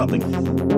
something.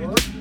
E,